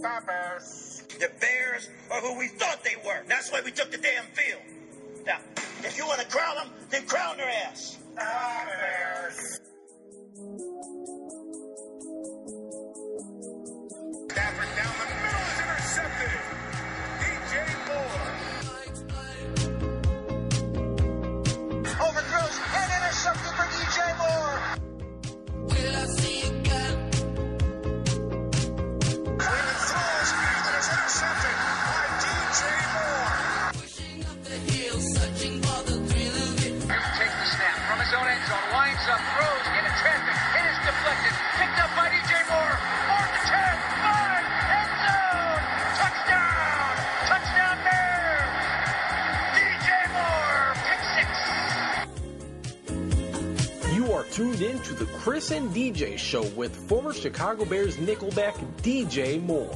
The Bears. The Bears are who we thought they were. That's why we took the damn field. Now, if you want to crown them, then crown their ass. The Bears. Chris and DJ show with former Chicago Bears nickelback DJ Moore.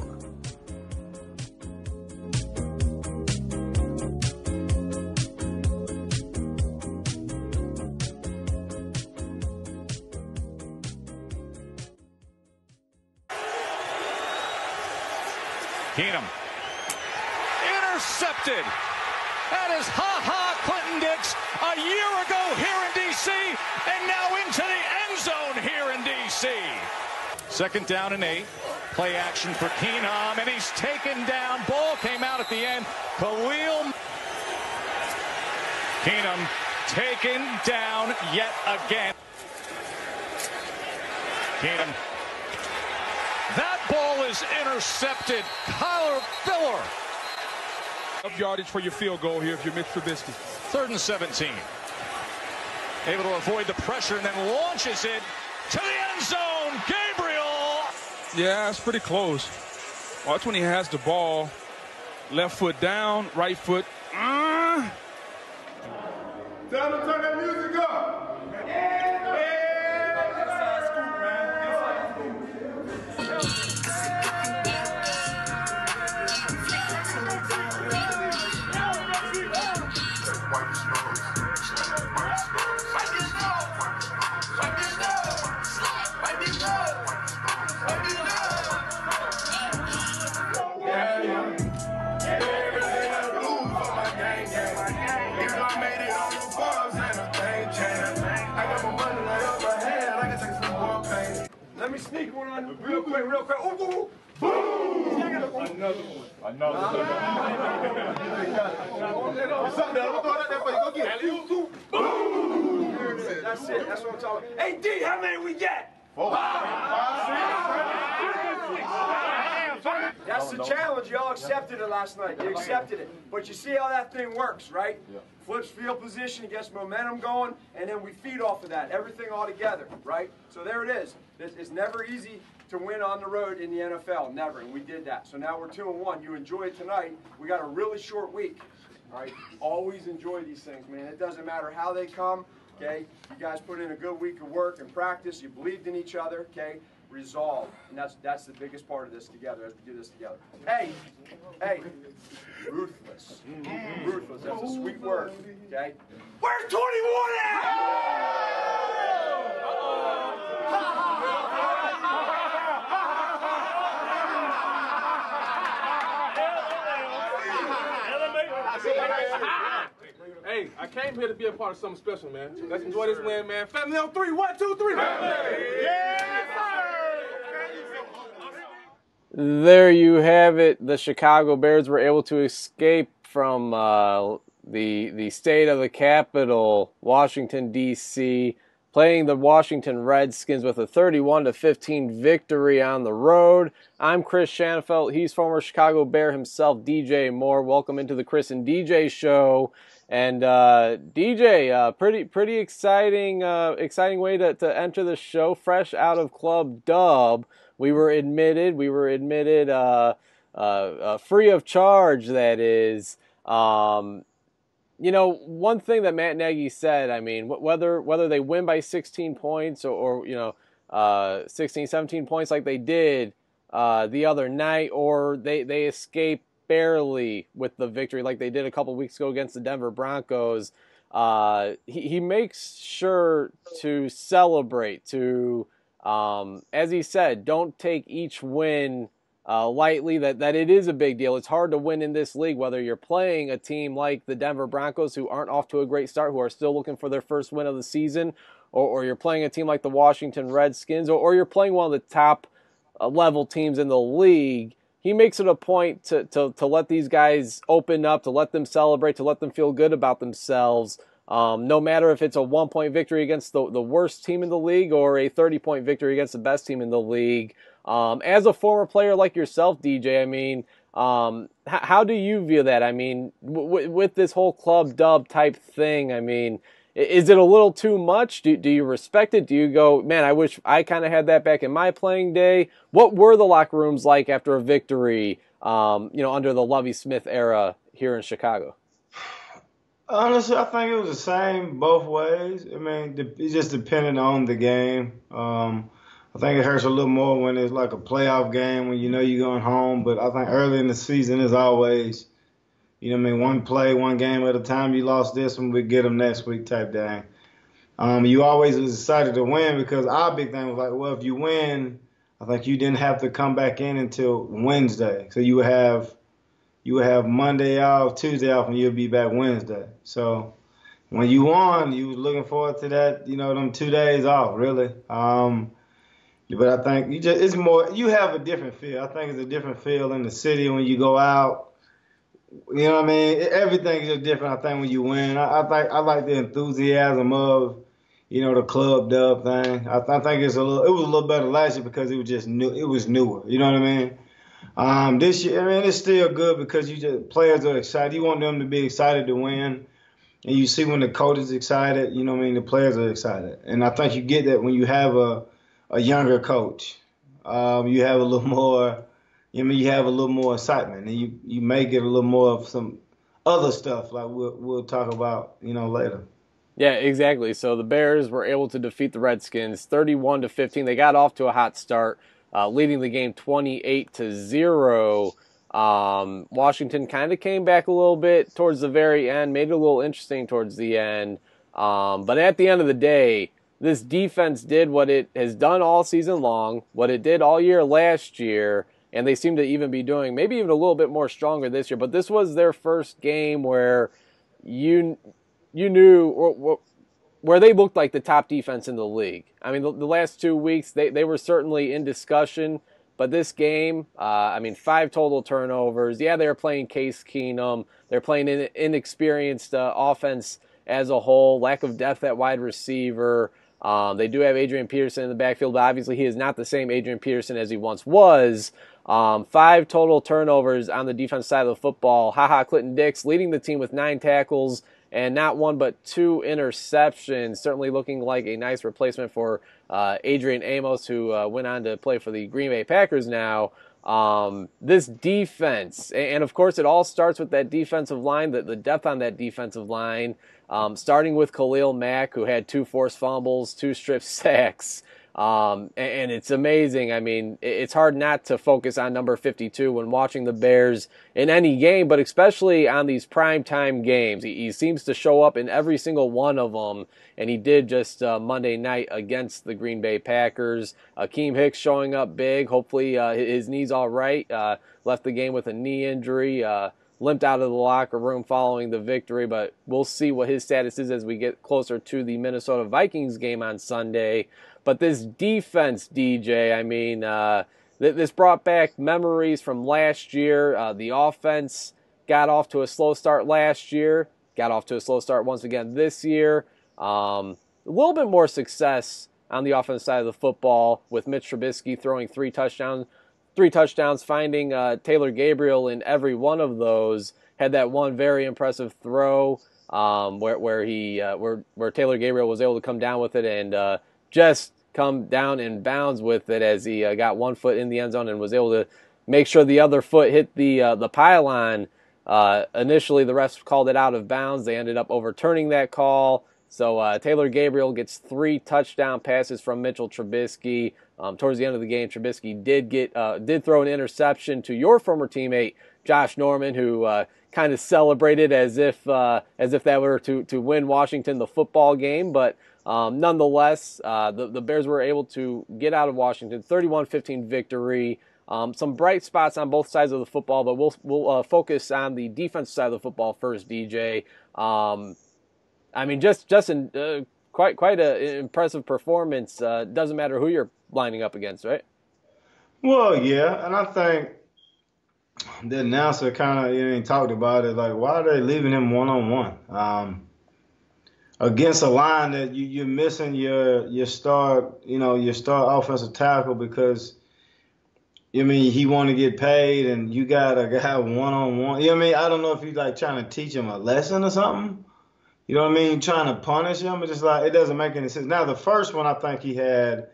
Keenum. Intercepted. That is ha ha Clinton Dix a year ago here in D.C. and now into the end zone here in D.C. Second down and eight. Play action for Keenum, and he's taken down. Ball came out at the end. Khalil Keenum taken down yet again. Keenum that ball is intercepted. Kyle Fuller. Up yardage for your field goal here if you're Mitch Trubisky. Third and 17. Able to avoid the pressure and then launches it to the end zone. Gabriel. Yeah, it's pretty close. Watch when he has the ball. Left foot down, right foot. Uh, Tell them turn that music Let me sneak one on real quick, real quick. Ooh, ooh, ooh. Boom! Another one. Another one. Something else. We'll throw that there for you. Go get it. Ooh, ooh. Boom! That's it. That's what I'm talking about. Hey, D, how many we get? That's the challenge. Y'all accepted it last night. You accepted it. But you see how that thing works, right? Flips field position, gets momentum going, and then we feed off of that. Everything all together, right? So there it is. It's, never easy to win on the road in the NFL. Never. And we did that. So now we're two and one. You enjoy it tonight. We got a really short week. All right. Always enjoy these things, man. It doesn't matter how they come. Okay. You guys put in a good week of work and practice. You believed in each other. Okay. Resolve, and that's that's the biggest part of this together as we do this together. Hey, hey, ruthless, mm-hmm. ruthless. That's a sweet word. Okay. Where's 21 Hey, I came here to be a part of something special, man. Let's enjoy this win, man. Family on three. One, two, three. There you have it. The Chicago Bears were able to escape from uh, the the state of the capital, Washington D.C., playing the Washington Redskins with a 31 to 15 victory on the road. I'm Chris Shanafelt. He's former Chicago Bear himself, DJ Moore. Welcome into the Chris and DJ show. And uh, DJ, uh, pretty pretty exciting uh, exciting way to, to enter the show, fresh out of Club Dub. We were admitted. We were admitted uh, uh, uh, free of charge. That is. Um, you know, one thing that Matt Nagy said, I mean, whether whether they win by 16 points or, or you know, uh, 16, 17 points like they did uh, the other night, or they, they escape barely with the victory like they did a couple weeks ago against the Denver Broncos, uh, he, he makes sure to celebrate, to, um, as he said, don't take each win uh, lightly that, that it is a big deal. It's hard to win in this league, whether you're playing a team like the Denver Broncos, who aren't off to a great start, who are still looking for their first win of the season, or, or you're playing a team like the Washington Redskins, or, or you're playing one of the top uh, level teams in the league. He makes it a point to, to, to let these guys open up, to let them celebrate, to let them feel good about themselves. Um, no matter if it's a one point victory against the, the worst team in the league or a 30 point victory against the best team in the league. Um, as a former player like yourself, DJ, I mean, um, h- how do you view that? I mean, w- with this whole club dub type thing, I mean, is it a little too much? Do, do you respect it? Do you go, man, I wish I kind of had that back in my playing day? What were the locker rooms like after a victory, um, you know, under the Lovie Smith era here in Chicago? Honestly, I think it was the same both ways. I mean, it just depended on the game. Um, I think it hurts a little more when it's like a playoff game when you know you're going home. But I think early in the season is always, you know, I mean, one play, one game at a time. You lost this one, we get them next week type thing. Um, you always was excited to win because our big thing was like, well, if you win, I think you didn't have to come back in until Wednesday, so you would have you would have Monday off, Tuesday off, and you'll be back Wednesday. So when you won, you was looking forward to that, you know, them two days off, really. Um, but I think you just it's more you have a different feel. I think it's a different feel in the city when you go out. You know what I mean? Everything is different. I think when you win, I, I think I like the enthusiasm of you know the club dub thing. I, I think it's a little. It was a little better last year because it was just new. It was newer. You know what I mean? Um, this year, I mean, it's still good because you just players are excited. You want them to be excited to win, and you see when the coach is excited. You know what I mean? The players are excited, and I think you get that when you have a a younger coach. Um, you have a little more. I mean, you have a little more excitement, and you you may get a little more of some other stuff like we'll we'll talk about, you know, later. Yeah, exactly. So the Bears were able to defeat the Redskins 31 to 15. They got off to a hot start, uh, leading the game 28 to 0. Um, Washington kind of came back a little bit towards the very end, made it a little interesting towards the end. Um, but at the end of the day, this defense did what it has done all season long, what it did all year last year, and they seem to even be doing maybe even a little bit more stronger this year. But this was their first game where you you knew where they looked like the top defense in the league. I mean, the, the, last two weeks they, they were certainly in discussion, but this game, uh, I mean, five total turnovers. Yeah, they were playing Case Keenum. They're playing an inexperienced uh, offense as a whole, lack of depth at wide receiver. Um, they do have Adrian Peterson in the backfield, but obviously he is not the same Adrian Peterson as he once was. Um, five total turnovers on the defense side of the football. Haha, Clinton Dix leading the team with nine tackles and not one but two interceptions. Certainly looking like a nice replacement for uh, Adrian Amos, who uh, went on to play for the Green Bay Packers now. Um, this defense, and of course, it all starts with that defensive line, the, the depth on that defensive line, um, starting with Khalil Mack, who had two forced fumbles, two strip sacks. Um, and, it's amazing. I mean, it's hard not to focus on number 52 when watching the Bears in any game, but especially on these primetime games. He, he, seems to show up in every single one of them, and he did just uh, Monday night against the Green Bay Packers. Akiem Hicks showing up big. Hopefully, uh, his knee's all right. Uh, left the game with a knee injury. Uh, limped out of the locker room following the victory, but we'll see what his status is as we get closer to the Minnesota Vikings game on Sunday. But this defense, DJ, I mean, uh, th- this brought back memories from last year. Uh, the offense got off to a slow start last year, got off to a slow start once again this year. Um, a little bit more success on the offensive side of the football with Mitch Trubisky throwing three touchdowns, three touchdowns, finding uh, Taylor Gabriel in every one of those. Had that one very impressive throw um, where where he uh, where where Taylor Gabriel was able to come down with it and uh, just come down in bounds with it as he uh, got one foot in the end zone and was able to make sure the other foot hit the uh, the pylon. Uh, initially, the refs called it out of bounds. They ended up overturning that call. So uh, Taylor Gabriel gets three touchdown passes from Mitchell Trubisky. Um, towards the end of the game, Trubisky did get uh, did throw an interception to your former teammate Josh Norman, who uh, kind of celebrated as if as if that were to to win Washington the football game, but. Um, nonetheless, uh, the, the Bears were able to get out of Washington, 31 15 victory. Um, some bright spots on both sides of the football, but we'll we'll uh, focus on the defense side of the football first. DJ, um, I mean, just just in, uh, quite quite an impressive performance. Uh, doesn't matter who you're lining up against, right? Well, yeah, and I think the announcer kind of you know, talked about it. Like, why are they leaving him one on one? Against a line that you, you're missing your your star, you know, your star offensive tackle because you I mean he want to get paid and you got a guy one on one. You know I mean? I don't know if you like trying to teach him a lesson or something. You know what I mean? Trying to punish him. It's just like it doesn't make any sense. Now the first one I think he had,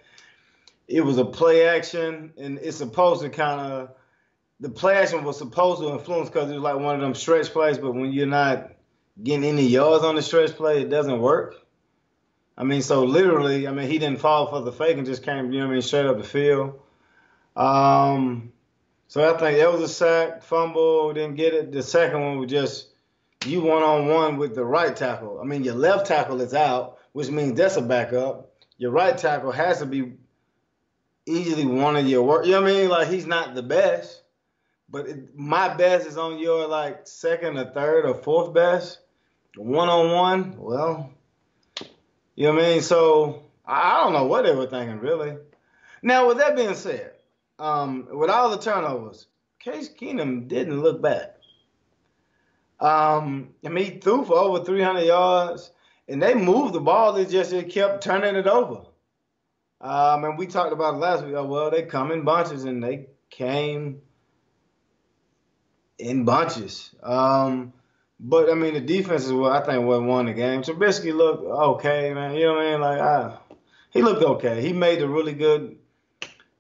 it was a play action and it's supposed to kind of the play action was supposed to influence because it was like one of them stretch plays, but when you're not getting any yards on the stretch play, it doesn't work. I mean, so literally, I mean, he didn't fall for the fake and just came, you know I mean, straight up the field. Um, so I think that was a sack, fumble, didn't get it. The second one was just you one on one with the right tackle. I mean, your left tackle is out, which means that's a backup. Your right tackle has to be easily one of your work. You know what I mean? Like he's not the best, but it, my best is on your like second or third or fourth best one on one, well, you know what I mean? So I don't know what they were thinking really. Now, with that being said, um, with all the turnovers, Case Keenum didn't look bad. Um, I mean, he threw for over 300 yards, and they moved the ball. They just it kept turning it over. Um, and we talked about it last week. Oh, well, they come in bunches, and they came in bunches. Um, but I mean, the defense is what I think what won the game. Trubisky looked okay, man. You know what I mean? Like, I, he looked okay. He made a really good.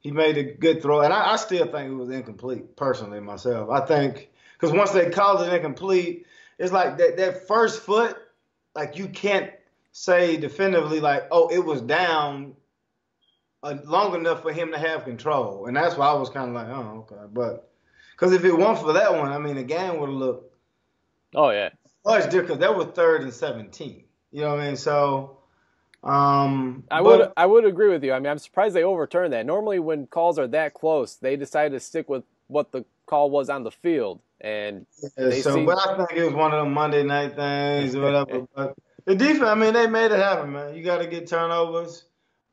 He made a good throw, and I, I still think it was incomplete. Personally, myself, I think because once they called it incomplete, it's like that that first foot, like you can't say definitively like, oh, it was down uh, long enough for him to have control, and that's why I was kind of like, oh, okay, but because if it weren't for that one, I mean, the game would have looked Oh yeah. Much different that was third and seventeen. You know what I mean? So um I but, would I would agree with you. I mean I'm surprised they overturned that. Normally when calls are that close, they decide to stick with what the call was on the field. And yeah, so see... but I think it was one of them Monday night things or whatever. but the defense, I mean, they made it happen, man. You got to get turnovers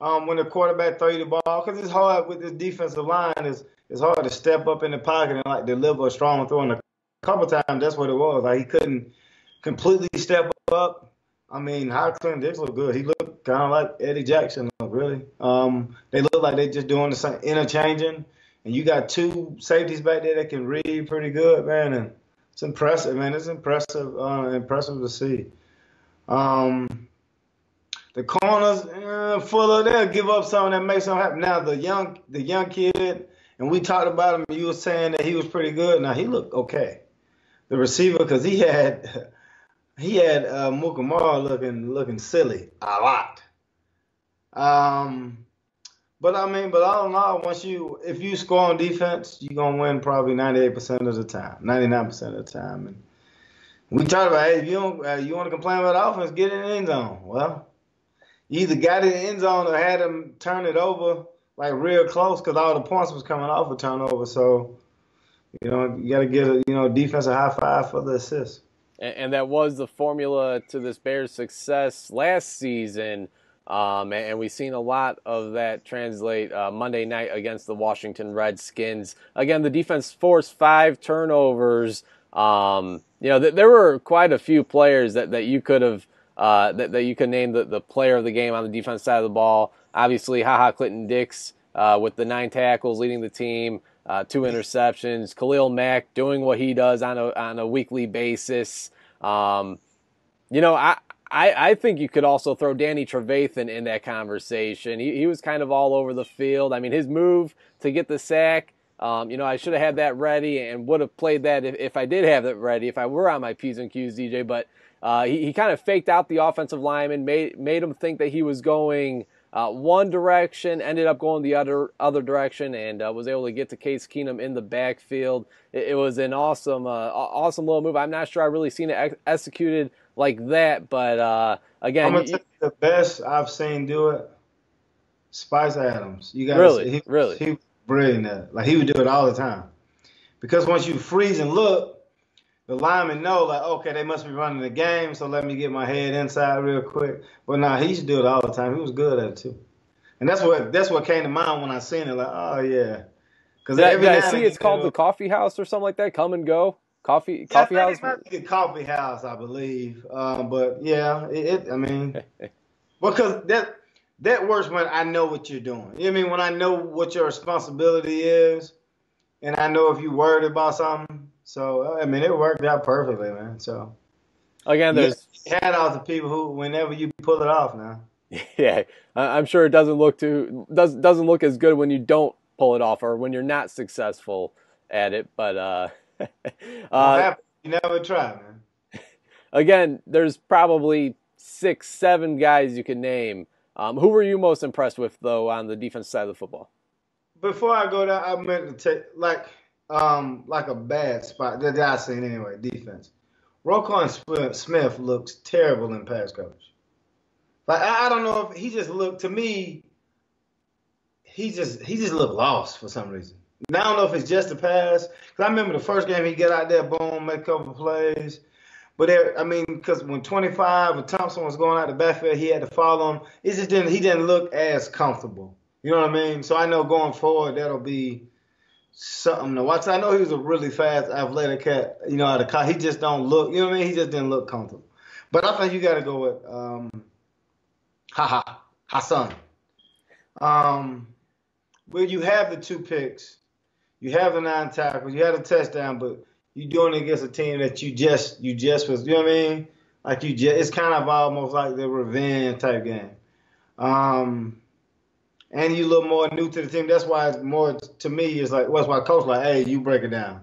um, when the quarterback throw you the ball because it's hard with this defensive line. It's it's hard to step up in the pocket and like deliver a strong throw in the couple times that's what it was. Like he couldn't completely step up. I mean, how Clinton Dix looked good. He looked kind of like Eddie Jackson, really. Um, they look like they just doing the same interchanging, and you got two safeties back there that can read pretty good, man. And it's impressive, man. It's impressive, uh, impressive to see. Um, the corners uh, full of they'll give up something that makes them happen. Now the young the young kid, and we talked about him. You were saying that he was pretty good. Now he looked okay the receiver because he had he had uh, Mukamara looking looking silly a lot. Um, but I mean, but all in all, once you if you score on defense, you're gonna win probably 98% of the time, 99% of the time. And we talked about hey, if you don't uh, you want to complain about offense, get in the end zone. Well, you either got in the end zone or had them turn it over like real close because all the points was coming off a turnover. So you know, you got to get a you know defensive high five for the assist. And, and that was the formula to this Bears' success last season. Um, and, we've seen a lot of that translate uh, Monday night against the Washington Redskins. Again, the defense forced five turnovers. Um, you know, th- there were quite a few players that, that you could have uh, that, that you could name the, the player of the game on the defense side of the ball. Obviously, Ha Ha Clinton Dix uh, with the nine tackles leading the team uh, two interceptions. Khalil Mack doing what he does on a on a weekly basis. Um, you know, I, I I think you could also throw Danny Trevathan in that conversation. He he was kind of all over the field. I mean, his move to get the sack. Um, you know, I should have had that ready and would have played that if, if I did have it ready, if I were on my P's and Q's, DJ. But uh, he, he kind of faked out the offensive lineman, made made him think that he was going uh, one direction, ended up going the other other direction, and uh, was able to get to Case Keenum in the backfield. It, it was an awesome, uh, awesome little move. I'm not sure I've really seen it ex- executed like that, but uh, again, I'm gonna you, the best I've seen do it. Spice Adams, you guys, really, he, really, he brilliant at it. Like he would do it all the time. Because once you freeze and look, the linemen know like, okay, they must be running the game, so let me get my head inside real quick. But nah, he used to do it all the time. He was good at it too. And that's what that's what came to mind when I seen it. Like, oh yeah, because did, I see it's called the Coffee House or something like that? Come and go. Coffee Coffee House. The Coffee House, I believe. Um, but yeah, it, it I mean, because that that works when I know what you're doing. You know I mean? When I know what your responsibility is, and I know if you're worried about something. So I mean, it worked out perfectly, man. So again, there's had out to people who, whenever you pull it off, now. Yeah, I'm sure it doesn't look too does doesn't look as good when you don't pull it off or when you're not successful at it. But uh, uh you never try, man. Again, there's probably six, seven guys you can name. Um, who were you most impressed with though on the defense side of the football? Before I go there, I meant to take like um like a bad spot that I seen anyway. Defense. Roquan Smith looks terrible in pass coverage. Like I, I don't know if he just looked to me. He just he just looked lost for some reason. Now I don't know if it's just a pass. Cause I remember the first game he get out there, boom, make a couple plays. But there, I mean, because when 25 or Thompson was going out the backfield, he had to follow him. It just didn't. He didn't look as comfortable. You know what I mean? So I know going forward that'll be something to watch. I know he was a really fast, athletic cat. You know, out of college, he just don't look. You know what I mean? He just didn't look comfortable. But I think you got to go with um, Ha ha. Ha'Sean. Um, well, you have the two picks, you have the nine tackles, you had a touchdown, but you're doing it against a team that you just you just was. You know what I mean? Like you just, it's kind of almost like the revenge type game. Um, and you a little more new to the team. That's why it's more to me. It's like well, why coach like, hey, you break it down.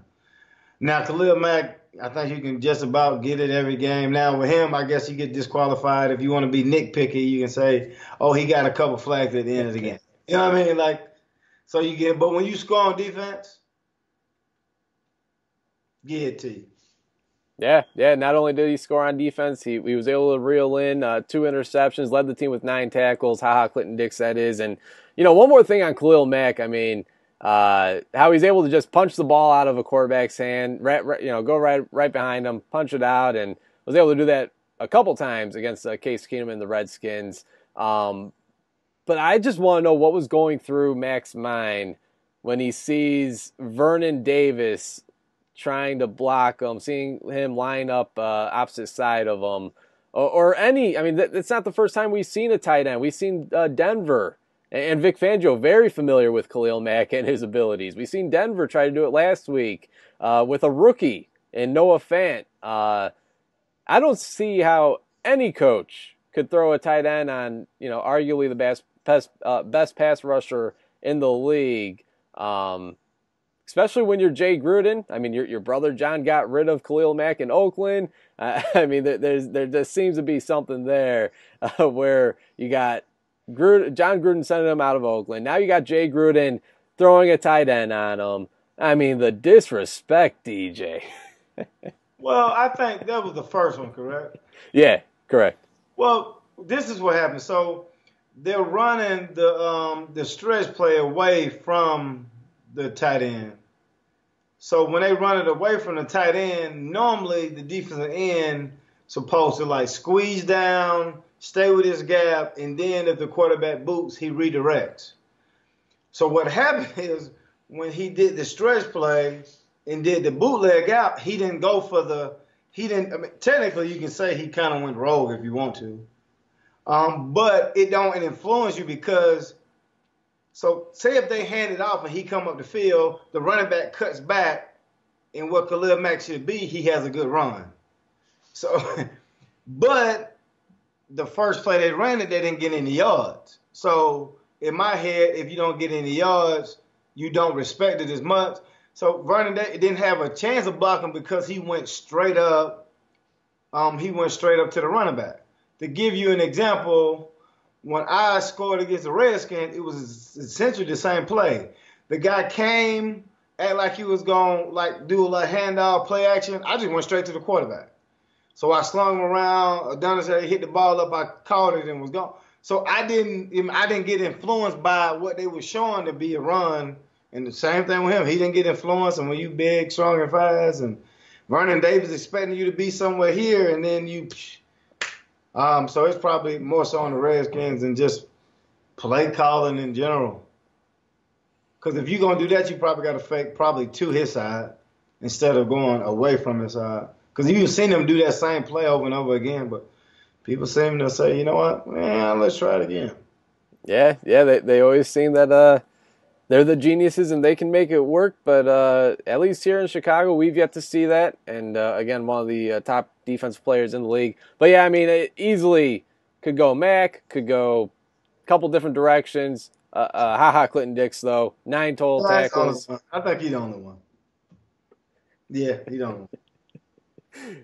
Now Khalil Mack I think you can just about get it every game. Now with him, I guess you get disqualified. If you want to be nitpicky, you can say, "Oh, he got a couple flags at the end of the game." You know what I mean? Like, so you get. But when you score on defense, get it to you. Yeah, yeah. Not only did he score on defense, he, he was able to reel in uh, two interceptions, led the team with nine tackles. Ha ha, Clinton Dix, that is. And, you know, one more thing on Khalil Mack. I mean, uh, how he's able to just punch the ball out of a quarterback's hand, right, right, you know, go right right behind him, punch it out, and was able to do that a couple times against uh, Case Keenum and the Redskins. Um, but I just want to know what was going through Mack's mind when he sees Vernon Davis trying to block him, seeing him line up uh, opposite side of him, or, any. I mean, it's not the first time we've seen a tight end. We've seen uh, Denver and Vic Fangio, very familiar with Khalil Mack and his abilities. We've seen Denver try to do it last week uh, with a rookie and Noah Fant. Uh, I don't see how any coach could throw a tight end on, you know, arguably the best best, uh, best pass rusher in the league. Um, especially when you're Jay Gruden. I mean, your your brother Jon got rid of Khalil Mack in Oakland. Uh, I mean, there, there's there just seems to be something there uh, where you got Gruden, Jon Gruden sending him out of Oakland. Now you got Jay Gruden throwing a tight end on him. I mean, the disrespect, DJ. well, I think that was the first one, correct? Yeah, correct. Well, this is what happened. So they're running the um, the stretch play away from the tight end. So when they run it away from the tight end, normally the defensive end supposed to like squeeze down stay with his gap, and then if the quarterback boots, he redirects. So what happened is when he did the stretch play and did the bootleg out, he didn't go for the he didn't. I mean, technically, you can say he kind of went rogue if you want to, um, but it don't influence you because. So say if they hand it off and he come up the field, the running back cuts back, and what Khalil Mack should be, he has a good run. So, but the first play they ran it, they didn't get any yards. So in my head, if you don't get any yards, you don't respect it as much. So Vernon didn't have a chance of blocking because he went straight up. Um, he went straight up to the running back. To give you an example, when I scored against the Redskins, it was essentially the same play. The guy came, act like he was going like do a handoff play action. I just went straight to the quarterback. So I slung him around. Adonis said hit the ball up. I caught it and was gone. So I didn't I didn't get influenced by what they were showing to be a run And the same thing with him. He didn't get influenced. And when you big, strong, and fast, and Vernon Davis expecting you to be somewhere here, and then you. Um, so it's probably more so on the Redskins than just play calling in general. Because if you're gonna do that, you probably got to fake probably to his side instead of going away from his side. Because you've seen them do that same play over and over again, but people seem to say, you know what, man, let's try it again. Yeah, yeah, they they always seem that uh they're the geniuses and they can make it work. But uh, at least here in Chicago, we've yet to see that. And uh, again, one of the uh, top defensive players in the league. But yeah, I mean, it easily could go Mack, could go a couple different directions. Uh, uh, haha, Clinton Dix though, nine total Well, tackles. I think he's the only one. Yeah, he's the only one.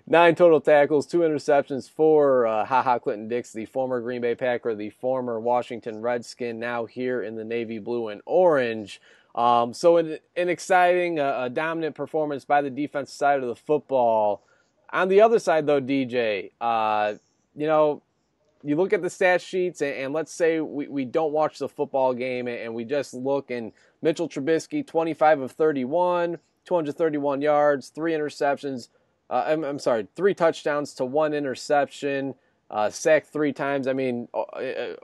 Nine total tackles, two interceptions for uh, Haha Clinton Dix, the former Green Bay Packer, the former Washington Redskin, now here in the navy blue and orange. Um, so, an, an exciting, uh, a dominant performance by the defensive side of the football. On the other side, though, DJ, uh, you know, you look at the stat sheets, and, and let's say we, we don't watch the football game and, and we just look, and Mitchell Trubisky, 25 of 31, 231 yards, three interceptions. Uh, I'm, I'm sorry, three touchdowns to one interception, uh, sacked three times. I mean, uh, uh,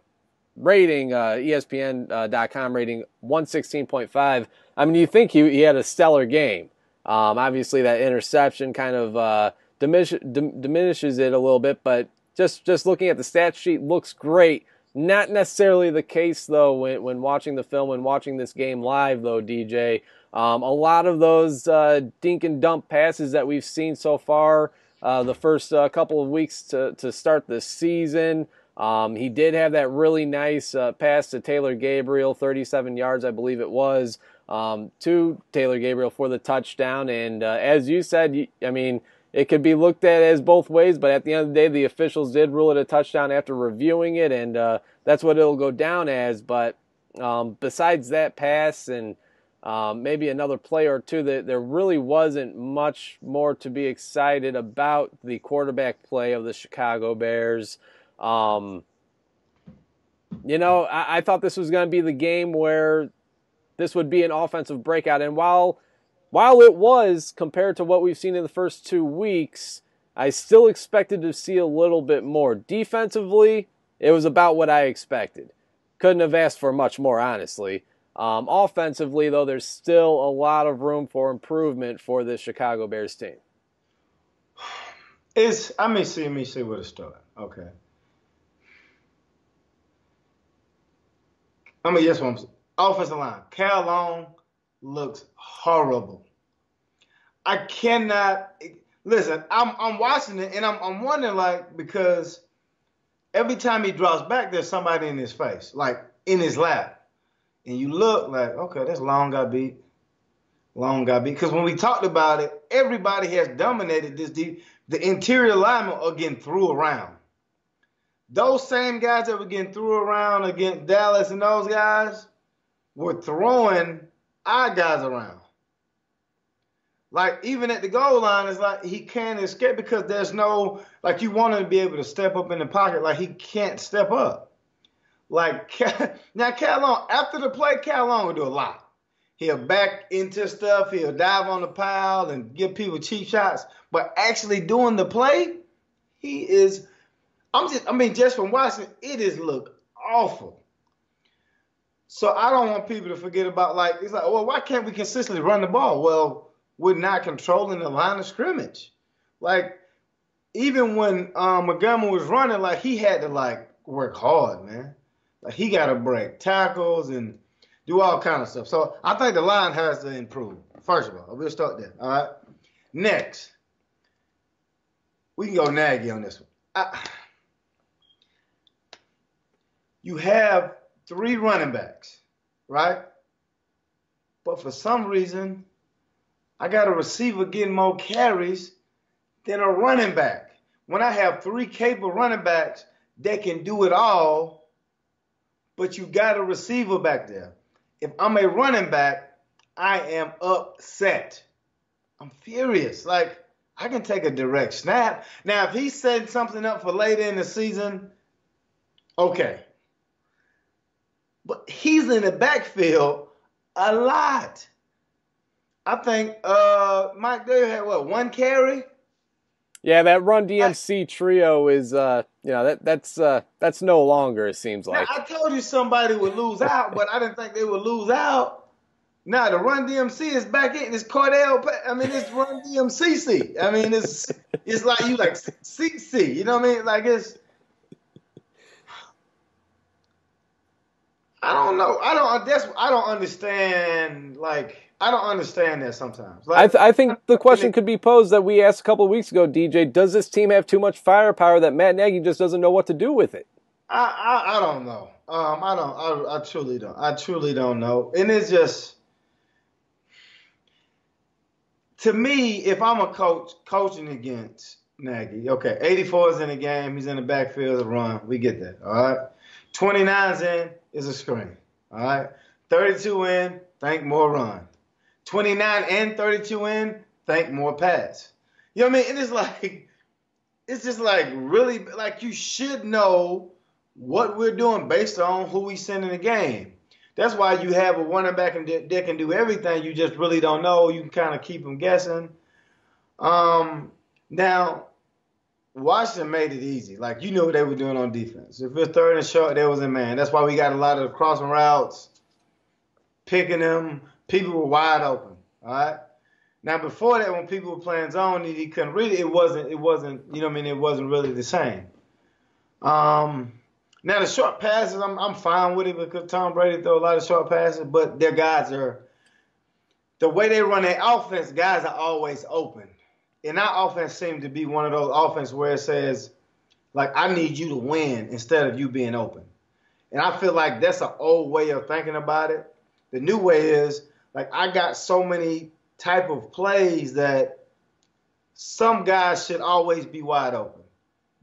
rating, uh, ESPN.com rating 116.5. I mean, you think he, he had a stellar game. Um, obviously, that interception kind of uh, dim- diminishes it a little bit, but just, just looking at the stat sheet looks great. Not necessarily the case, though, when, when watching the film and watching this game live, though, DJ. Um, a lot of those uh, dink and dump passes that we've seen so far, uh, the first uh, couple of weeks to, to start the season. Um, he did have that really nice uh, pass to Taylor Gabriel, 37 yards, I believe it was, um, to Taylor Gabriel for the touchdown. And uh, as you said, I mean, it could be looked at as both ways, but at the end of the day, the officials did rule it a touchdown after reviewing it, and uh, that's what it'll go down as. But um, besides that pass and um, maybe another play or two, that there really wasn't much more to be excited about the quarterback play of the Chicago Bears. Um, you know, I, I thought this was going to be the game where this would be an offensive breakout, and while while it was compared to what we've seen in the first two weeks, I still expected to see a little bit more. Defensively, it was about what I expected. Couldn't have asked for much more, honestly. Um, offensively, though, there's still a lot of room for improvement for this Chicago Bears team. Is I may see me see where to start. Okay. I mean, yes, one offensive line. Kyle Long looks horrible. I cannot listen. I'm I'm watching it and I'm I'm wondering like because every time he drops back, there's somebody in his face, like in his lap, and you look like okay, that's Long got beat. Long got beat because when we talked about it, everybody has dominated this deep. The interior linemen are getting threw around. Those same guys that were getting threw around against Dallas and those guys were throwing our guys around. Like even at the goal line, it's like he can't escape because there's no like you want him to be able to step up in the pocket, like he can't step up. Like now, Kyle Long after the play, Kyle Long will do a lot. He'll back into stuff. He'll dive on the pile and give people cheap shots. But actually doing the play, he is. I'm just. I mean, just from watching, it is look awful. So I don't want people to forget about like it's like, well, why can't we consistently run the ball? Well, we're not controlling the line of scrimmage. Like even when um, Montgomery was running, like he had to like work hard, man. Like he got to break tackles and do all kind of stuff. So I think the line has to improve. First of all, we'll start there. All right. Next, we can go Nagy on this one. I, you have three running backs, right? But for some reason, I got a receiver getting more carries than a running back. When I have three capable running backs that can do it all, but you got a receiver back there. If I'm a running back, I am upset. I'm furious. Like, I can take a direct snap. Now, if he's setting something up for later in the season, okay. But he's in the backfield a lot. I think uh, Mike Davis had what one carry. Yeah, that Run DMC trio is, uh, you know, that that's uh, that's no longer. It seems like. I told you somebody would lose out, but I didn't think they would lose out. Now the Run DMC is back in. It's Cordarrelle. I mean, it's Run DMCC. I mean, it's it's like you like CC. You know what I mean? Like it's. I don't know. I don't. That's. I don't understand. Like I don't understand that sometimes. Like, I, th- I think the question could be posed that we asked a couple of weeks ago, DJ. Does this team have too much firepower that Matt Nagy just doesn't know what to do with it? I I, I don't know. Um, I don't. I, I truly don't. I truly don't know. And it's just to me, if I'm a coach coaching against Nagy, okay, 84 is in the game. He's in the backfield of run. We get that. All right. 29's in is a screen. All right. 32 in, think more run. 29 and 32 in, think more pass. You know what I mean? It's like, it's just like really, like you should know what we're doing based on who we send in the game. That's why you have a running back and that can do everything. You just really don't know. You can kind of keep them guessing. Um, now, Washington made it easy. Like you knew what they were doing on defense. If it's third and short, there was a man. That's why we got a lot of the crossing routes, picking them. People were wide open. All right. Now before that, when people were playing zone, he couldn't really. It wasn't. It wasn't. You know I mean? It wasn't really the same. Um. Now the short passes, I'm I'm fine with it because Tom Brady throw a lot of short passes, but their guys are the way they run their offense. Guys are always open, and our offense seems to be one of those offense where it says, like, I need you to win instead of you being open. And I feel like that's an old way of thinking about it. The new way is like I got so many type of plays that some guys should always be wide open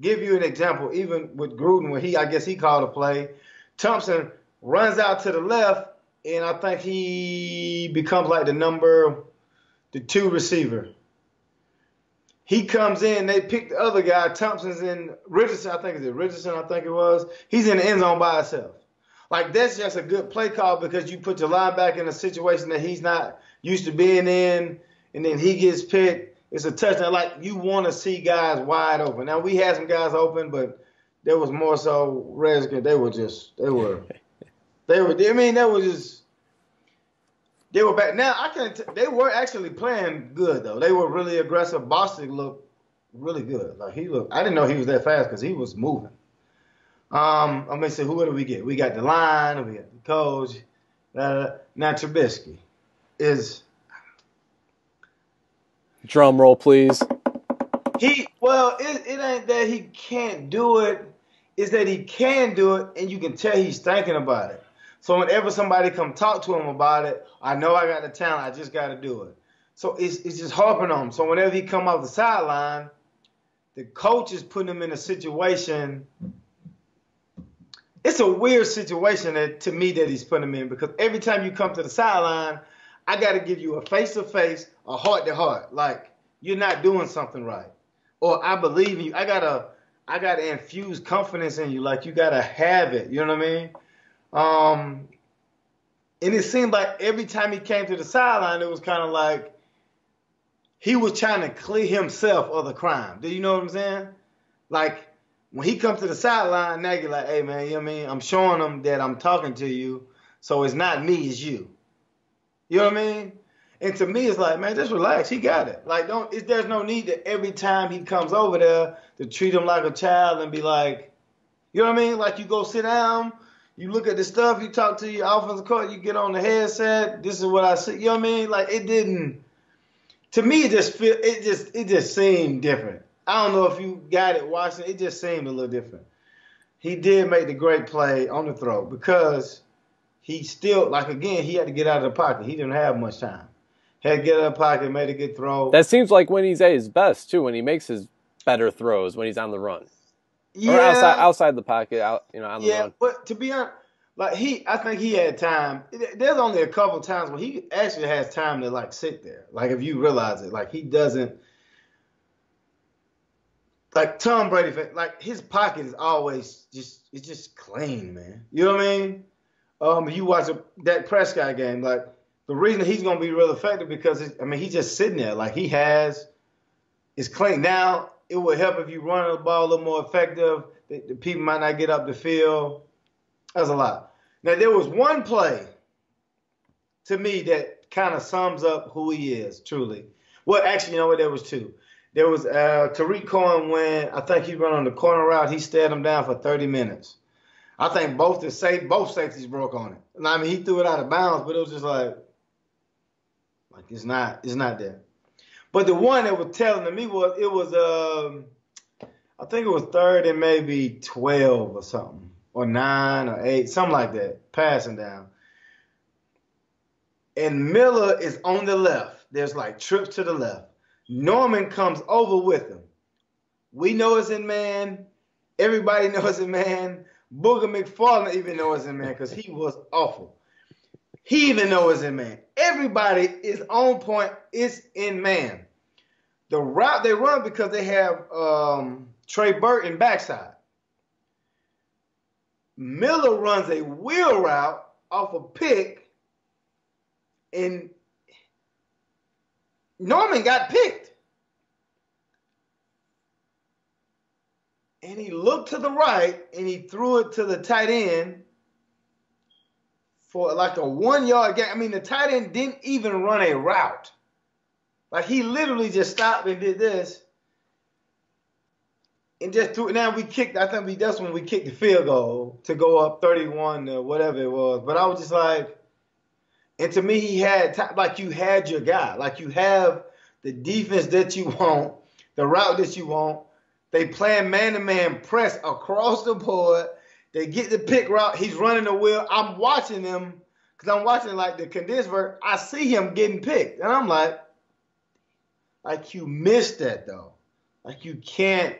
give you an example, even with Gruden, when he, I guess he called a play. Thompson runs out to the left, and I think he becomes like the number, the two receiver. He comes in, they pick the other guy. Thompson's in Richardson, I think is it Richardson, I think it was. He's in the end zone by himself. Like that's just a good play call because you put your linebacker in a situation that he's not used to being in, and then he gets picked it's a touchdown. Like you want to see guys wide open. Now we had some guys open, but there was more so Redskins. They were just they were they were. I mean, they were just they were back. Now I can. T- they were actually playing good though. They were really aggressive. Bostic looked really good. Like he looked. I didn't know he was that fast because he was moving. Um, I'm gonna say who do we get? We got the line. We got the coach. Uh, now Trubisky is Drum roll, please. He well, it, it ain't that he can't do it. It's that he can do it, and you can tell he's thinking about it. So whenever somebody come talk to him about it, I know I got the talent. I just got to do it. So it's it's just harping on him. So whenever he come off the sideline, the coach is putting him in a situation. It's a weird situation that to me that he's putting him in because every time you come to the sideline, I got to give you a face to face, a heart to heart. Like you're not doing something right, or I believe in you. I gotta, I gotta infuse confidence in you. Like you gotta have it. You know what I mean? Um, and it seemed like every time he came to the sideline, it was kind of like he was trying to clear himself of the crime. Do you know what I'm saying? Like when he comes to the sideline, Nagy like, hey man, you know what I mean? I'm showing him that I'm talking to you, so it's not me, it's you. You know what I mean? And to me, it's like, man, just relax. He got it. Like, don't. there's no need that every time he comes over there to treat him like a child and be like, you know what I mean? Like, you go sit down, you look at the stuff, you talk to your offensive coach, you get on the headset. This is what I see. You know what I mean? Like, it didn't. To me, it just feel. It just. It just seemed different. I don't know if you got it watching. It just seemed a little different. He did make the great play on the throw because he still like again he had to get out of the pocket. He didn't have much time. Had to get out of the pocket, made a good throw. That seems like when he's at his best too. When he makes his better throws when he's on the run. Yeah. Or outside outside the pocket, out you know on the yeah, run. but to be honest, like he, I think he had time. There's only a couple times where he actually has time to like sit there. Like if you realize it, like he doesn't. Like Tom Brady, like his pocket is always just it's just clean, man. You know what I mean? Um, you watch a, that Prescott game, like the reason he's to be real effective because I mean he's just sitting there like he has is clean. Now it would help if you run the ball a little more effective. The, the people might not get up the field. That's a lot. Now there was one play to me that kind of sums up who he is truly. Well, actually, you know what? There was two. There was uh, Tarik Cohen when I think he run on the corner route. He stared him down for 30 minutes. I think both the safe both safeties broke on it. And I mean, he threw it out of bounds, but it was just like, like it's not, it's not there. But the one that was telling to me was it was um, I think it was third and maybe 12 or something, or nine or eight, something like that, passing down. And Miller is on the left. There's like trips to the left. Norman comes over with him. We know it's in man. Everybody knows it, man. Booger McFarland even knows it, man because he was awful. He even knows it, man. Everybody is on point. It's in man. The route they run because they have um, Trey Burton backside. Miller runs a wheel route off a pick, and Norman got picked. And he looked to the right and he threw it to the tight end for like a one yard gain. I mean, the tight end didn't even run a route. Like he literally just stopped and did this. And just threw it. now we kicked, I think we that's when we kicked the field goal to go up 31 or whatever it was. But I was just like, and to me, he had like you had your guy, like you have the defense that you want, the route that you want. They playing man-to-man press across the board. They get the pick route. He's running the wheel. I'm watching them because I'm watching like the condensed version. I see him getting picked, and I'm like, like you missed that though. Like you can't.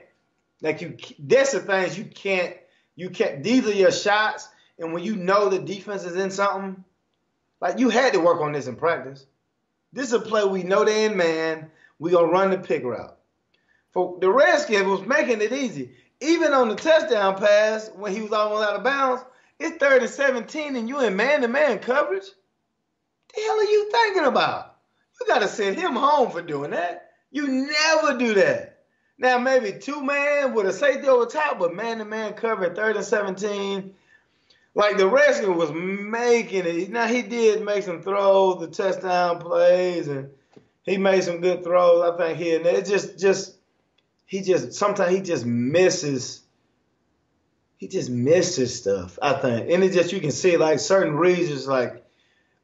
Like you. That's the things you can't. You can't. These are your shots, and when you know the defense is in something, like you had to work on this in practice. This is a play we know they in man. We gonna run the pick route. For the Redskins was making it easy. Even on the touchdown pass when he was almost out of bounds, it's third and 17 and you in man-to-man coverage. The hell are you thinking about? You gotta send him home for doing that. You never do that. Now maybe two man with a safety over top, but man-to-man cover third and 17 like the Redskins was making it. Now he did make some throws, the touchdown plays, and he made some good throws. I think here and there. It just, just he just sometimes he just misses. He just misses stuff. I think, and it just you can see like certain reasons, like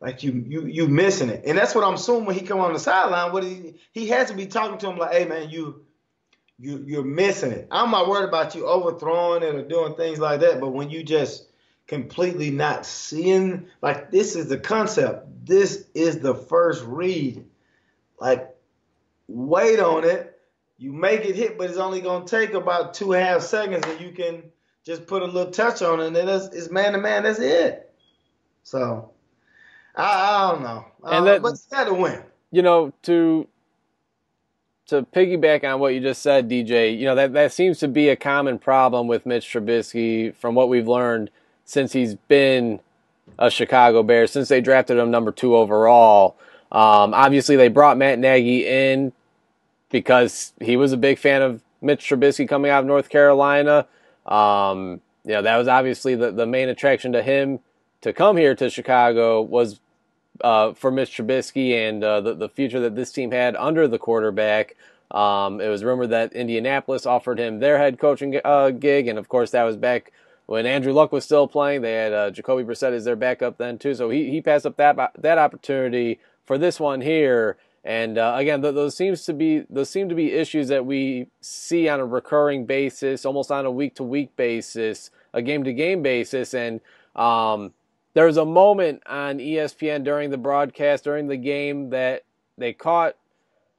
like you you you missing it, and that's what I'm assuming when he come on the sideline. What he he has to be talking to him like, hey man, you you you're missing it. I'm not worried about you overthrowing it or doing things like that, but when you just completely not seeing. Like this is the concept. This is the first read. Like wait on it. You make it hit but it's only going to take about two and a half seconds and you can just put a little touch on it and then it's, it's man to man that's it. So i, I don't know. Uh, and that, but got to win. You know to to piggyback on what you just said dj you know that, that seems to be a common problem with mitch trubisky from what we've learned since he's been a Chicago Bear, since they drafted him number two overall. Um, obviously, they brought Matt Nagy in because he was a big fan of Mitch Trubisky coming out of North Carolina. Um, you know, that was obviously the, the main attraction to him to come here to Chicago was uh, for Mitch Trubisky and uh, the, the future that this team had under the quarterback. Um, it was rumored that Indianapolis offered him their head coaching uh, gig, and of course, that was back when Andrew Luck was still playing. They had uh, Jacoby Brissett as their backup then too, so he he passed up that that opportunity for this one here. And uh, again, those seems to be those seem to be issues that we see on a recurring basis, almost on a week to week basis, a game to game basis. And um, there was a moment on ESPN during the broadcast during the game that they caught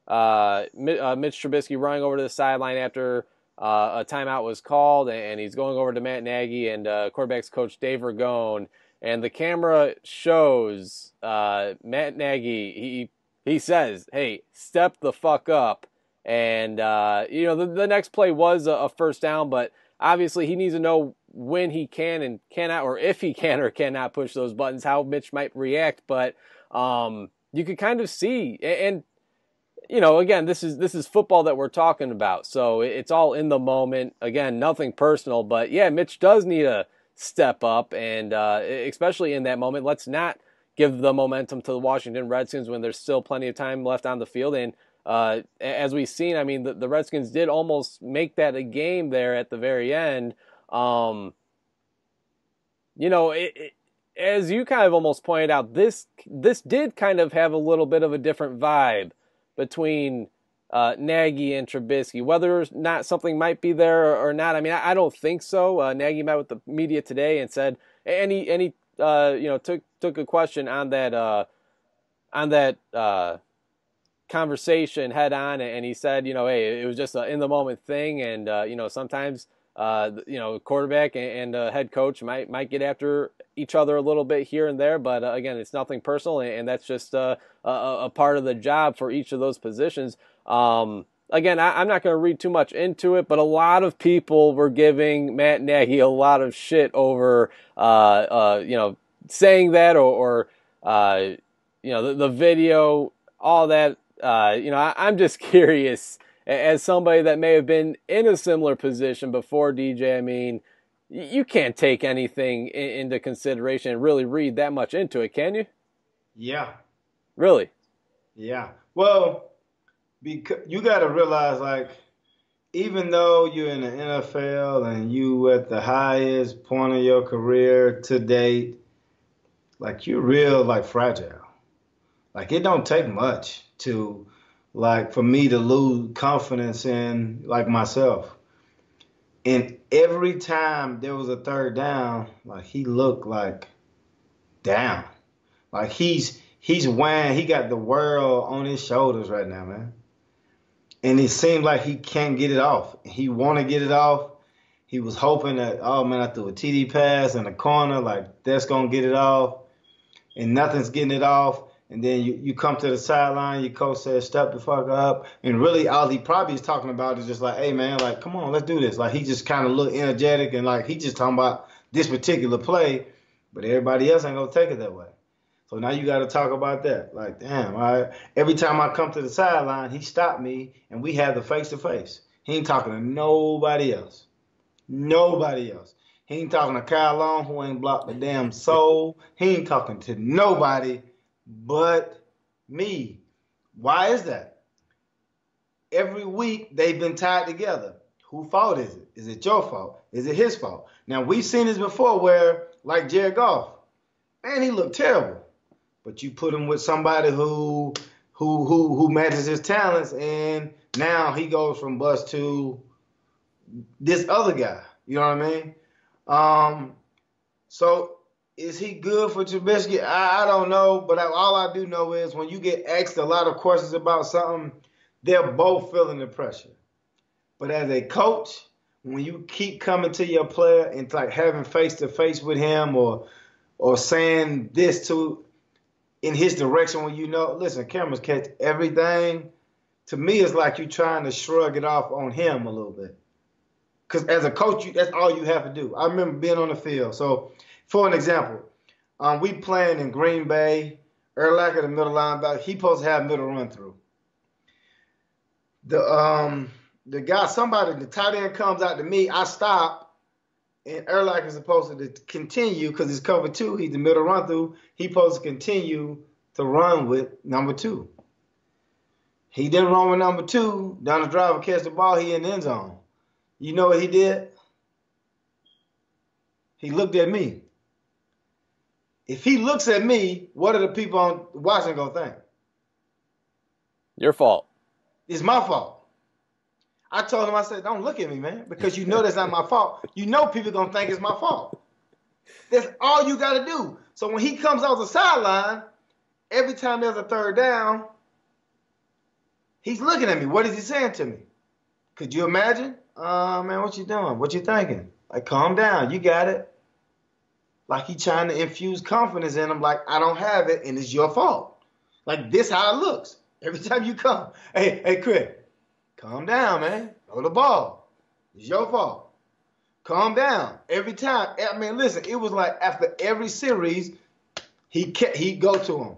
uh, uh Mitch Trubisky running over to the sideline after uh, a timeout was called, and he's going over to Matt Nagy and uh, quarterbacks coach Dave Ragone, and the camera shows uh, Matt Nagy. He he says, "Hey, step the fuck up." And uh, you know the, the next play was a, a first down, but obviously he needs to know when he can and cannot, or if he can or cannot push those buttons, how Mitch might react. But um, you could kind of see and you know, again, this is this is football that we're talking about, so it's all in the moment. Again, nothing personal, but yeah, Mitch does need a step up, and uh, especially in that moment, let's not give the momentum to the Washington Redskins when there's still plenty of time left on the field. And uh, as we've seen, I mean, the, the, Redskins did almost make that a game there at the very end. Um, you know, it, it, as you kind of almost pointed out, this this did kind of have a little bit of a different vibe between uh, Nagy and Trubisky. Whether or not something might be there or, not, I mean, I, I don't think so. Uh, Nagy met with the media today and said, and he, and he uh, you know, took took a question on that uh, on that uh, conversation head on, and he said, you know, hey, it was just an in the moment thing, and uh, you know, sometimes. Uh, you know, quarterback and, and head coach might might get after each other a little bit here and there, but uh, again, it's nothing personal, and, and that's just uh, a, a, part of the job for each of those positions. Um, again, I, am not going to read too much into it, but a lot of people were giving Matt Nagy a lot of shit over, uh, uh, you know, saying that or, or uh, you know, the, the, video, all that. Uh, you know, I, am just curious as somebody that may have been in a similar position before DJ. I mean, you can't take anything into consideration and really read that much into it, can you? Yeah. Really? Yeah. Well, because you got to realize, like, even though you're in the NFL and you at the highest point of your career to date, like you're real like fragile. Like it don't take much to like for me to lose confidence in like myself. And every time there was a third down, like he looked like down. Like he's he's wearing he got the world on his shoulders right now, man. And it seemed like he can't get it off. He want to get it off. He was hoping that, oh man, I threw a TD pass in the corner, like that's gonna get it off, and nothing's getting it off. And then you, you come to the sideline, your coach says, step the fuck up. And really, all he probably is talking about is just like, hey, man, like, come on, let's do this. Like, he just kind of look energetic and like he just talking about this particular play, but everybody else ain't going to take it that way. So now you got to talk about that. Like, damn, all right. Every time I come to the sideline, he stopped me and we had the face to face. He ain't talking to nobody else. Nobody else. He ain't talking to Kyle Long, who ain't blocked the damn soul. He ain't talking to nobody but me. Why is that? Every week they've been tied together. Who fault is it? Is it your fault? Is it his fault? Now we've seen this before where, like Jared Goff, man, he looked terrible. But you put him with somebody who who who who matches his talents, and now he goes from bust to this other guy. You know what I mean? Um, so is he good for Trubisky? I, I don't know, but I, all I do know is when you get asked a lot of questions about something, they're both feeling the pressure. But as a coach, when you keep coming to your player and like having face to face with him or or saying this to in his direction when you know, listen, cameras catch everything. To me, it's like you're trying to shrug it off on him a little bit. Because as a coach, you, that's all you have to do. I remember being on the field. So for an example, um, we playing in Green Bay. Urlacher, the middle linebacker, he supposed to have middle run through. The um the guy, somebody, the tight end comes out to me. I stop, and Urlacher is supposed to continue because it's cover two. He's the middle run through. He supposed to continue to run with number two. He didn't run with number two. Down the drive driver catch the ball. He in the end zone. You know what he did? He looked at me. If he looks at me, what are the people on watching gonna think? Your fault. It's my fault. I told him, I said, don't look at me, man, because you know that's not my fault. You know people gonna think it's my fault. That's all you gotta do. So when he comes off the sideline, every time there's a third down, he's looking at me. What is he saying to me? Could you imagine? Uh man, what you doing? What you thinking? Like, calm down. You got it like he trying to infuse confidence in him, like I don't have it and it's your fault. Like this how it looks. Every time you come. Hey, hey, Chris, calm down, man. Throw the ball. It's your fault. Calm down. Every time. I mean, listen, it was like after every series, he kept he go to him.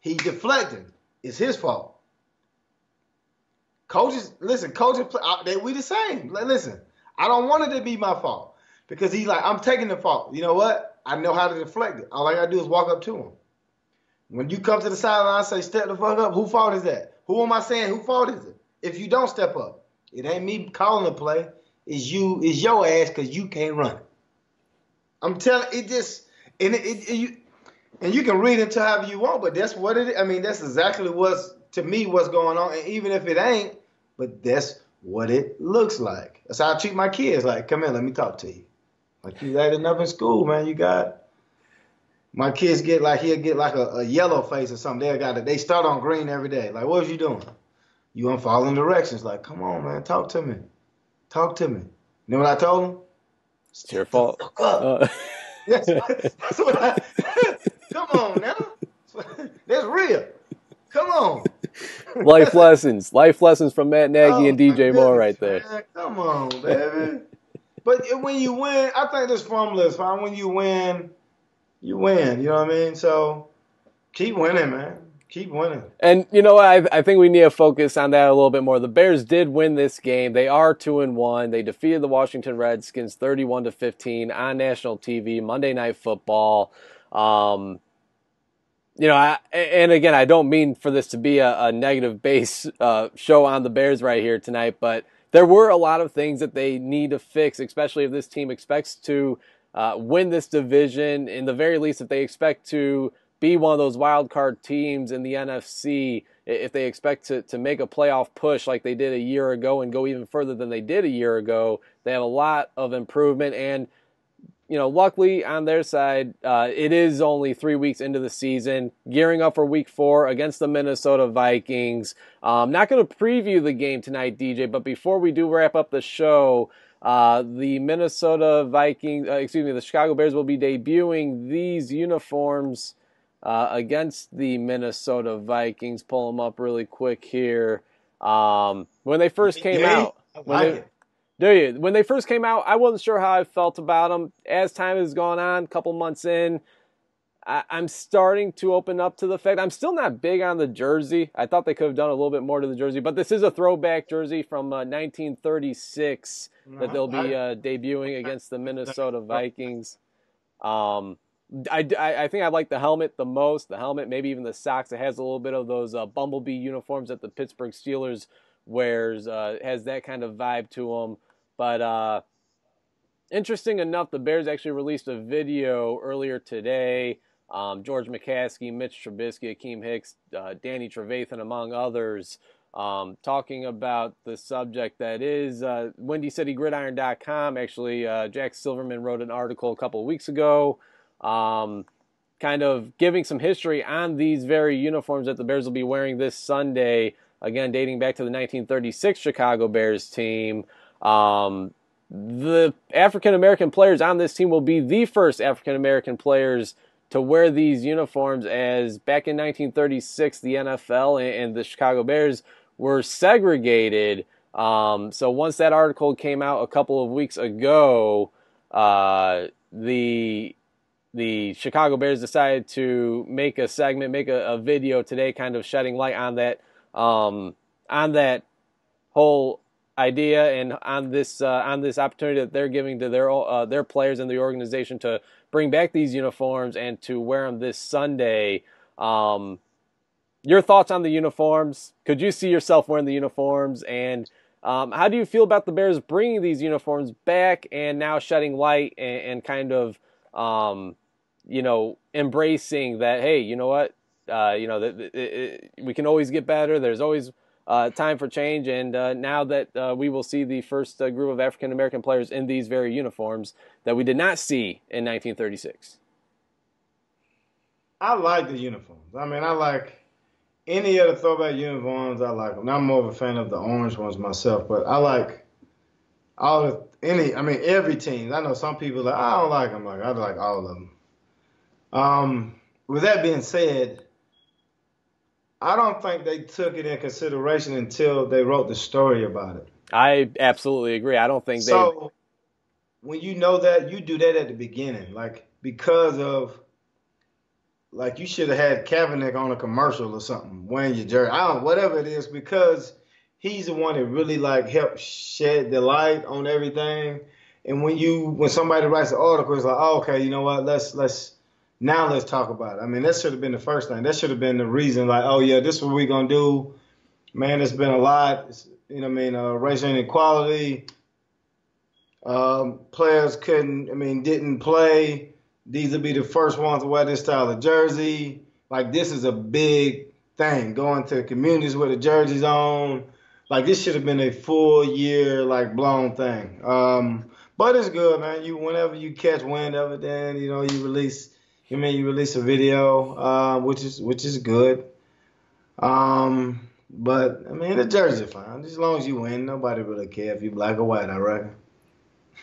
He deflecting. It's his fault. Coaches, listen, coaches, uh, they we the same. Listen, I don't want it to be my fault because he's like, I'm taking the fault. You know what? I know how to deflect it. All I gotta do is walk up to him. When you come to the sideline, say, step the fuck up. Who fault is that? Who am I saying? Who fault is it? If you don't step up, it ain't me calling the play. It's you. It's your ass because you can't run. I'm telling it just and it, it, it, you and you can read into however you want, but that's what it. I mean, that's exactly what's to me what's going on. And even if it ain't, but that's what it looks like. That's how I treat my kids. Like, come here, let me talk to you. Like you had enough in school, man. You got my kids get like he'll get like a, a yellow face or something. They got it. They start on green every day. Like, what was you doing? You on following directions. Like, come on, man, talk to me. Talk to me. You know what I told him? It's your fault. Uh. that's, that's what I. come on now. That's real. Come on. life lessons. Life lessons from Matt Nagy oh, and DJ Moore right there. Man, come on, baby. But when you win, I think this formula is fine. When you win, you win. You know what I mean? So keep winning, man. Keep winning. And you know, I I think we need to focus on that a little bit more. The Bears did win this game. They are two and one. They defeated the Washington Redskins thirty-one to fifteen on national TV, Monday Night Football. Um, you know, I, and again, I don't mean for this to be a, a negative base uh, show on the Bears right here tonight, but there were a lot of things that they need to fix, especially if this team expects to uh, win this division. In the very least, if they expect to be one of those wild card teams in the NFC, if they expect to, to make a playoff push like they did a year ago and go even further than they did a year ago, they have a lot of improvement. And, you know, luckily on their side, uh, it is only three weeks into the season, gearing up for week four against the Minnesota Vikings. I'm um, not going to preview the game tonight, DJ, but before we do wrap up the show, uh, the Minnesota Vikings, uh, excuse me, the Chicago Bears will be debuting these uniforms uh, against the Minnesota Vikings. Pull them up really quick here. Um, when they first came yeah, out, when they, do you? When they first came out, I wasn't sure how I felt about them. As time has gone on, a couple months in, I, am starting to open up to the fact I'm still not big on the jersey. I thought they could have done a little bit more to the jersey, but this is a throwback jersey from uh, 1936 that they'll be uh, debuting against the Minnesota Vikings. Um, I, I, I, think I like the helmet the most. The helmet, maybe even the socks. It has a little bit of those uh, bumblebee uniforms that the Pittsburgh Steelers wears. Uh, has that kind of vibe to them. But uh, interesting enough, the Bears actually released a video earlier today um, George McCaskey, Mitch Trubisky, Akiem Hicks, uh, Danny Trevathan, among others, um, talking about the subject that is uh, WindyCityGridiron.com. Actually, uh, Jack Silverman wrote an article a couple of weeks ago, um, kind of giving some history on these very uniforms that the Bears will be wearing this Sunday. Again, dating back to the 1936 Chicago Bears team. Um, the African American players on this team will be the first African American players to wear these uniforms as back in 1936 the NFL and the Chicago Bears were segregated. Um, so once that article came out a couple of weeks ago, uh, the the Chicago Bears decided to make a segment, make a, a video today, kind of shedding light on that um, on that whole idea and on this uh, on this opportunity that they're giving to their uh, their players and the organization to bring back these uniforms and to wear them this Sunday. Um, your thoughts on the uniforms? Could you see yourself wearing the uniforms? And um, how do you feel about the Bears bringing these uniforms back and now shedding light and, and kind of, um, you know, embracing that? Hey, you know what? Uh, you know that we can always get better. There's always uh, time for change. And uh, now that uh, we will see the first uh, group of African American players in these very uniforms that we did not see in 1936. I like the uniforms. I mean, I like any of the throwback uniforms. I like them. I'm more of a fan of the orange ones myself, but I like all the any. I mean, every team. I know some people like I don't like them. Like I like all of them. Um, with that being said, I don't think they took it in consideration until they wrote the story about it. I absolutely agree. I don't think they. So when you know that, you do that at the beginning, like because of like you should have had Kaepernick on a commercial or something wearing your jersey. I don't whatever it is because he's the one that really like helped shed the light on everything. And when you when somebody writes an article, it's like, oh, okay, you know what? Let's let's now let's talk about it. I mean, that should have been the first thing. That should have been the reason. Like, oh yeah, this is what we're gonna do. Man, it's been a lot. It's, you know, I mean, uh, racial inequality. Um, players couldn't. I mean, didn't play. These would be the first ones to wear this style of jersey. Like this is a big thing. Going to communities where the jersey's on. Like this should have been a full year, like blown thing. Um, but it's good, man. You whenever you catch wind of it, then you know you release. You mean you release a video, uh, which is which is good. Um, but I mean the jersey fine. As long as you win, nobody really care if you black or white. I reckon.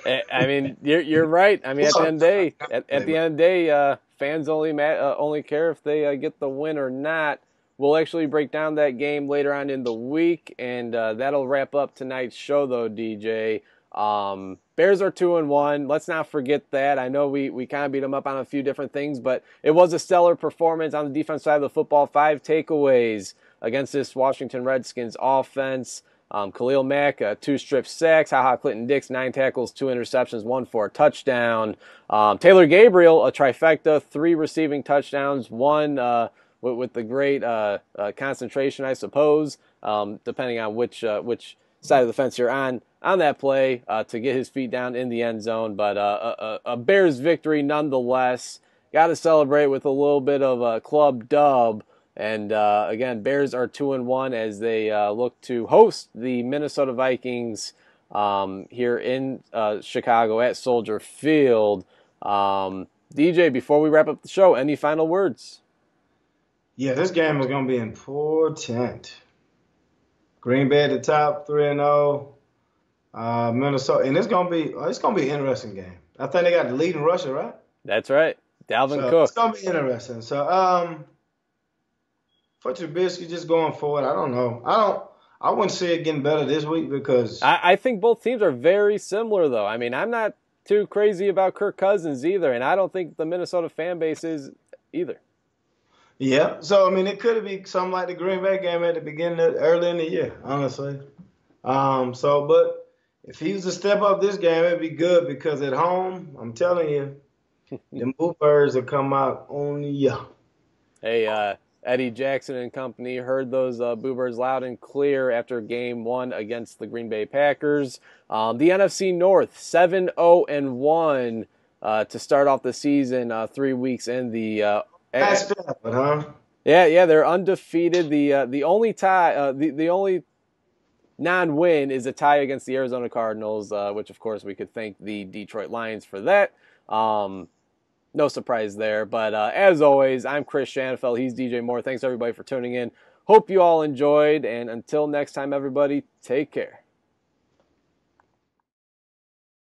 Eh, I mean, you're you're right. I mean, at the end of the day, at, at the end of the day, uh, fans only ma- uh, only care if they uh, get the win or not. We'll actually break down that game later on in the week, and uh, that'll wrap up tonight's show, though, DJ. Um, Bears are two and one. Let's not forget that. I know we, we kind of beat them up on a few different things, but it was a stellar performance on the defense side of the football. Five takeaways against this Washington Redskins offense. Um, Khalil Mack, uh, two strip sacks. Ha Ha Clinton-Dix, nine tackles, two interceptions, one for a touchdown. Um, Taylor Gabriel, a trifecta, three receiving touchdowns, one uh, with, with, the great uh, uh concentration, I suppose, um, depending on which uh, which side of the fence you're on on that play uh, to get his feet down in the end zone. But a, a, Bears victory nonetheless. Got to celebrate with a little bit of a club dub. And uh, again, Bears are two and one as they uh, look to host the Minnesota Vikings um, here in uh, Chicago at Soldier Field. Um, DJ, before we wrap up the show, any final words? Yeah, this game is going to be important. Green Bay at the top, three and zero. Oh. Uh, Minnesota, and it's gonna be it's gonna be an interesting game. I think they got the lead in Russia, right? That's right, Dalvin so Cook. It's gonna be interesting. So, um, for Trubisky, just going forward, I don't know. I don't. I wouldn't see it getting better this week because I, I think both teams are very similar, though. I mean, I'm not too crazy about Kirk Cousins either, and I don't think the Minnesota fan base is either. Yeah, so I mean, it could be something like the Green Bay game at the beginning, of, early in the year, honestly. Um, so, but if he was to step up this game, it'd be good because at home, I'm telling you, the Bluebirds will come out on you. Hey, uh, Eddie Jackson and company heard those uh, Boobers loud and clear after game one against the Green Bay Packers. Um, the NFC North, 7 0 and 1 uh, to start off the season, uh, three weeks in the. Uh, That's huh? Yeah, yeah, they're undefeated. The uh, the only tie, uh, the the only non-win is a tie against the Arizona Cardinals, uh, which of course we could thank the Detroit Lions for that. Um, no surprise there. But uh, as always, I'm Chris Shanafelt. He's DJ Moore. Thanks everybody for tuning in. Hope you all enjoyed. And until next time, everybody, take care.